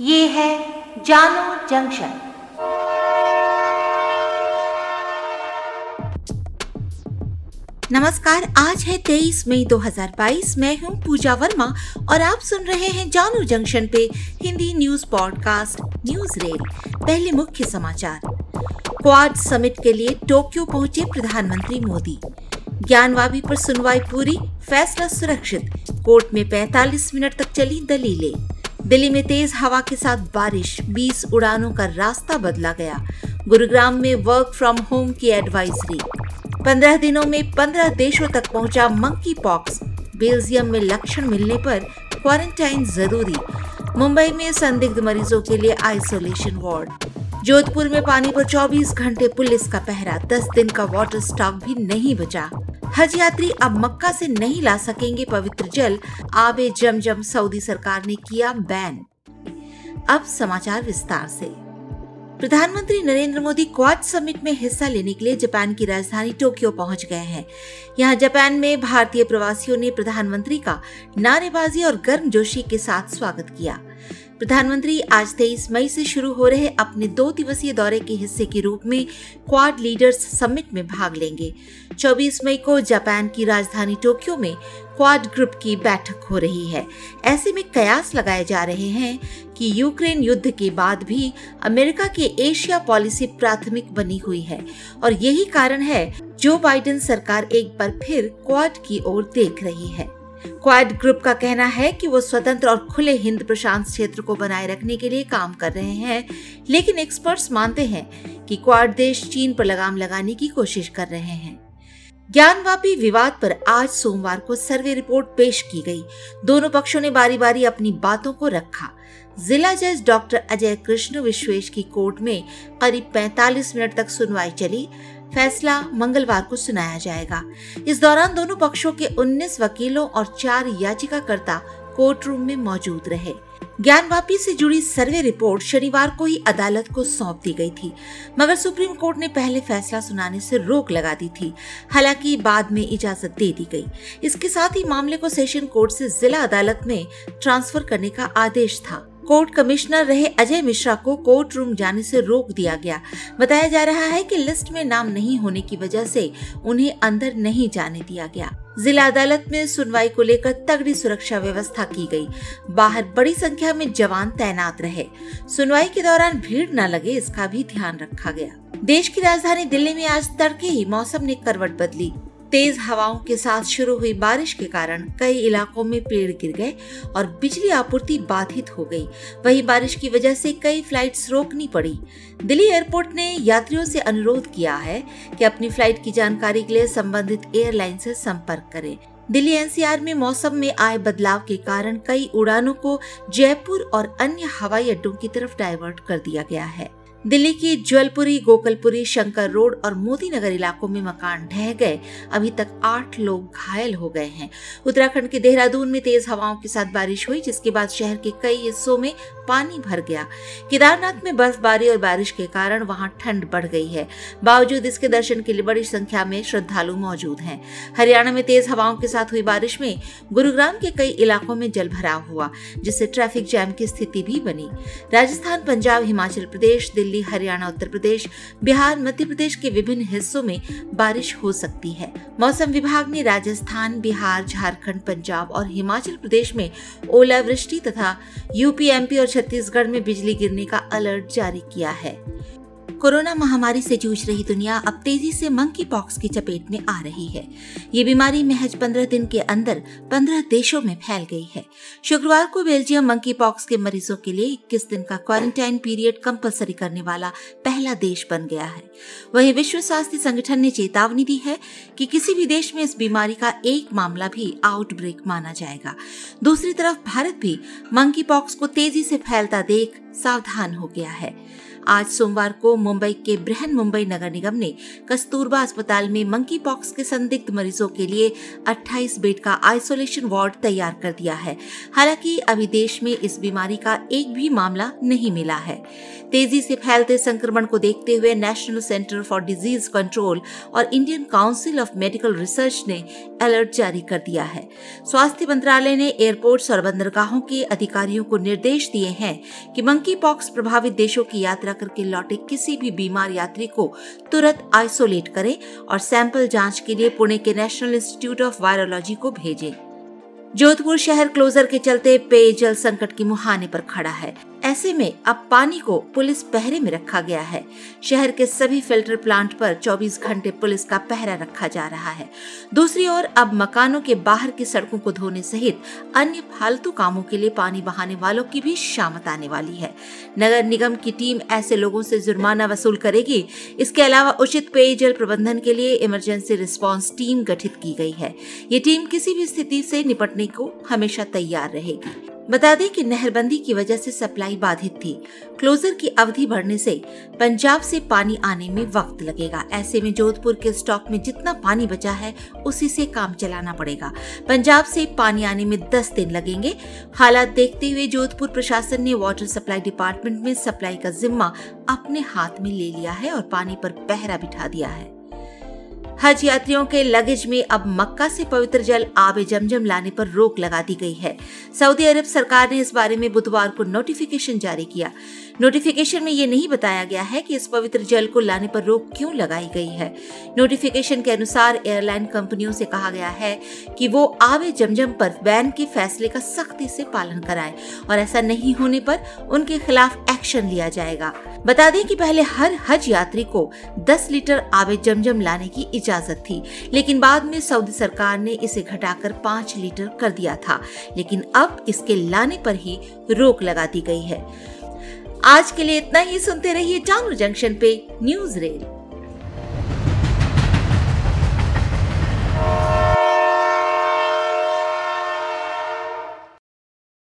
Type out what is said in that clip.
ये है जानो जंक्शन। नमस्कार, आज है 23 मई 2022 मैं हूँ पूजा वर्मा और आप सुन रहे हैं जानू जंक्शन पे Hindi news podcast, news rail. पहले मुख्य समाचार। क्वाड समिट के लिए टोक्यो पहुँचे प्रधानमंत्री मोदी। ज्ञानवाबी पर सुनवाई पूरी, फैसला सुरक्षित। कोर्ट में 45 मिनट तक चली दलीलें। दिल्ली में तेज हवा के साथ बारिश 20 उड़ानों का रास्ता बदला गया। गुरुग्राम में वर्क फ्रॉम होम की एडवाइजरी पंद्रह दिनों में पंद्रह देशों तक पहुँचा मंकी पॉक्स बेल्जियम में लक्षण मिलने पर क्वारंटाइन ज़रूरी। मुंबई में संदिग्ध मरीजों के लिए आइसोलेशन वार्ड जोधपुर में पानी पर 24 घंटे पुलिस का पहरा। 10 दिन का वाटर स्टॉक भी नहीं बचा। हज यात्री अब मक्का से नहीं ला सकेंगे पवित्र जल आबे जमजम सऊदी सरकार ने किया बैन। अब समाचार विस्तार से। प्रधानमंत्री नरेंद्र मोदी क्वाड समिट में हिस्सा लेने के लिए जापान की राजधानी टोक्यो पहुँच गए हैं। यहाँ जापान में भारतीय प्रवासियों ने प्रधानमंत्री का नारेबाजी और गर्मजोशी के साथ स्वागत किया। प्रधानमंत्री आज 23 मई से शुरू हो रहे अपने दो दिवसीय दौरे के हिस्से के रूप में क्वाड लीडर्स समिट में भाग लेंगे। 24 मई को जापान की राजधानी टोक्यो में क्वाड ग्रुप की बैठक हो रही है। ऐसे में कयास लगाए जा रहे हैं कि यूक्रेन युद्ध के बाद भी अमेरिका की एशिया पॉलिसी प्राथमिक बनी हुई है और यही कारण है जो बाइडेन सरकार एक बार फिर क्वाड की ओर देख रही है। क्वाड ग्रुप का कहना है कि वो स्वतंत्र और खुले हिंद प्रशांत क्षेत्र को बनाए रखने के लिए काम कर रहे हैं। लेकिन एक्सपर्ट्स मानते हैं कि क्वाड देश चीन पर लगाम लगाने की कोशिश कर रहे हैं। ज्ञानवापी विवाद पर आज सोमवार को सर्वे रिपोर्ट पेश की गई। दोनों पक्षों ने बारी बारी अपनी बातों को रखा। जिला जज डॉक्टर अजय कृष्ण विश्वेश की कोर्ट में करीब 45 मिनट तक सुनवाई चली। फैसला मंगलवार को सुनाया जाएगा। इस दौरान दोनों पक्षों के 19 वकीलों और चार याचिकाकर्ता कोर्ट रूम में मौजूद रहे। ज्ञान वापी से जुड़ी सर्वे रिपोर्ट शनिवार को ही अदालत को सौंप दी गई थी, मगर सुप्रीम कोर्ट ने पहले फैसला सुनाने से रोक लगा दी थी, हालाँकि बाद में इजाज़त दे दी गई। इसके साथ ही मामले को सेशन कोर्ट से जिला अदालत में ट्रांसफ़र करने का आदेश था। कोर्ट कमिश्नर रहे अजय मिश्रा को कोर्ट रूम जाने से रोक दिया गया। बताया जा रहा है कि लिस्ट में नाम नहीं होने की वजह से उन्हें अंदर नहीं जाने दिया गया। जिला अदालत में सुनवाई को लेकर तगड़ी सुरक्षा व्यवस्था की गई। बाहर बड़ी संख्या में जवान तैनात रहे। सुनवाई के दौरान भीड़ न लगे, इसका भी ध्यान रखा गया। देश की राजधानी दिल्ली में आज तड़के ही मौसम ने करवट बदली। तेज हवाओं के साथ शुरू हुई बारिश के कारण कई इलाकों में पेड़ गिर गए और बिजली आपूर्ति बाधित हो गई। वही बारिश की वजह से कई फ्लाइट्स रोकनी पड़ी। दिल्ली एयरपोर्ट ने यात्रियों से अनुरोध किया है कि अपनी फ़्लाइट की जानकारी के लिए संबंधित एयरलाइन से संपर्क करें। दिल्ली एनसीआर में मौसम में आए बदलाव के कारण कई उड़ानों को जयपुर और अन्य हवाई अड्डों की तरफ़ डाइवर्ट कर दिया गया है। दिल्ली की ज्वलपुरी, गोकलपुरी, शंकर रोड और मोदी नगर इलाकों में मकान ढह गए। अभी तक आठ लोग घायल हो गए हैं। उत्तराखंड के देहरादून में तेज हवाओं के साथ बारिश हुई, जिसके बाद शहर के कई हिस्सों में पानी भर गया। केदारनाथ में बर्फबारी और बारिश के कारण वहाँ ठंड बढ़ गई है। बावजूद इसके दर्शन के लिए बड़ी संख्या में श्रद्धालु मौजूद हैं। हरियाणा में तेज हवाओं के साथ हुई बारिश में गुरुग्राम के कई इलाकों में जल हुआ, जिससे ट्रैफ़िक जैम की स्थिति भी बनी। राजस्थान, पंजाब, हिमाचल प्रदेश, दिल्ली दिल्ली, हरियाणा, उत्तर प्रदेश, बिहार, मध्य प्रदेश के विभिन्न हिस्सों में बारिश हो सकती है। मौसम विभाग ने राजस्थान, बिहार, झारखंड, पंजाब और हिमाचल प्रदेश में ओलावृष्टि तथा यूपी, एमपी और छत्तीसगढ़ में बिजली गिरने का अलर्ट जारी किया है। कोरोना महामारी से जूझ रही दुनिया अब तेज़ी से मंकी पॉक्स की चपेट में आ रही है। ये बीमारी महज पंद्रह दिन के अंदर पंद्रह देशों में फैल गई है। शुक्रवार को बेल्जियम मंकी पॉक्स के मरीजों के लिए इक्कीस दिन का क्वारंटाइन पीरियड कंपलसरी करने वाला पहला देश बन गया है। वही विश्व स्वास्थ्य संगठन ने चेतावनी दी है कि किसी भी देश में इस बीमारी का एक मामला भी आउटब्रेक माना जाएगा। दूसरी तरफ़ भारत भी मंकी पॉक्स को तेज़ी से फैलता देख सावधान हो गया है। आज सोमवार को मुंबई के बृहन मुंबई नगर निगम ने कस्तूरबा अस्पताल में मंकी पॉक्स के संदिग्ध मरीजों के लिए 28 बेड का आइसोलेशन वार्ड तैयार कर दिया है। हालाँकि अभी देश में इस बीमारी का एक भी मामला नहीं मिला है। तेज़ी से फैलते संक्रमण को देखते हुए national centre for disease control और Indian council of medical research ने अलर्ट जारी कर दिया है। स्वास्थ्य मंत्रालय ने एयरपोर्ट्स और बंदरगाहों के अधिकारियों को निर्देश दिए हैं कि मंकी पॉक्स प्रभावित देशों की यात्रा करके लौटे किसी भी बीमार यात्री को तुरंत आइसोलेट करें और सैंपल जाँच के लिए पुणे के नेशनल इंस्टीट्यूट ऑफ़ वायरोलॉजी को भेजें। जोधपुर शहर क्लोजर के चलते पेयजल संकट की मुहाने पर खड़ा है। ऐसे में अब पानी को पुलिस पहरे में रखा गया है। शहर के सभी फ़िल्टर प्लांट पर 24 घंटे पुलिस का पहरा रखा जा रहा है। दूसरी ओर अब मकानों के बाहर की सड़कों को धोने सहित अन्य फालतू कामों के लिए पानी बहाने वालों की भी शामत आने वाली है। नगर निगम की टीम ऐसे लोगों से जुर्माना वसूल करेगी। इसके अलावा उचित पेयजल प्रबंधन के लिए इमरजेंसी रिस्पॉन्स टीम गठित की गई है। ये टीम किसी भी स्थिति से निपटने को हमेशा तैयार रहेगी। बता दें कि नहरबंदी की वजह से सप्लाई बाधित थी। क्लोजर की अवधि बढ़ने से पंजाब से पानी आने में वक्त लगेगा। ऐसे में जोधपुर के स्टॉक में जितना पानी बचा है, उसी से काम चलाना पड़ेगा। पंजाब से पानी आने में 10 दिन लगेंगे। हालात देखते हुए जोधपुर प्रशासन ने वाटर सप्लाई डिपार्टमेंट में सप्लाई का जिम्मा अपने हाथ में ले लिया है और पानी पर पहरा बिठा दिया है। हज यात्रियों के लगेज में अब मक्का से पवित्र जल आबे जमजम लाने पर रोक लगा दी गई है। सऊदी अरब सरकार ने इस बारे में बुधवार को नोटिफिकेशन जारी किया। नोटिफिकेशन में ये नहीं बताया गया है कि इस पवित्र जल को लाने पर रोक क्यों लगाई गई है। नोटिफिकेशन के अनुसार एयरलाइन कंपनियों से कहा गया है कि वो आवे जमजम पर बैन के फैसले का सख्ती से पालन कराएँ और ऐसा नहीं होने पर उनके खिलाफ एक्शन लिया जाएगा। बता दें कि पहले हर हज यात्री को 10 लीटर आवे जमजम लाने की इजाज़त थी, लेकिन बाद में सऊदी सरकार ने इसे घटाकर पाँच लीटर कर दिया था, लेकिन अब इसके लाने पर ही रोक लगा दी गई है। आज के लिए इतना ही, सुनते रहिए जानू जंक्शन पे न्यूज़ रेल।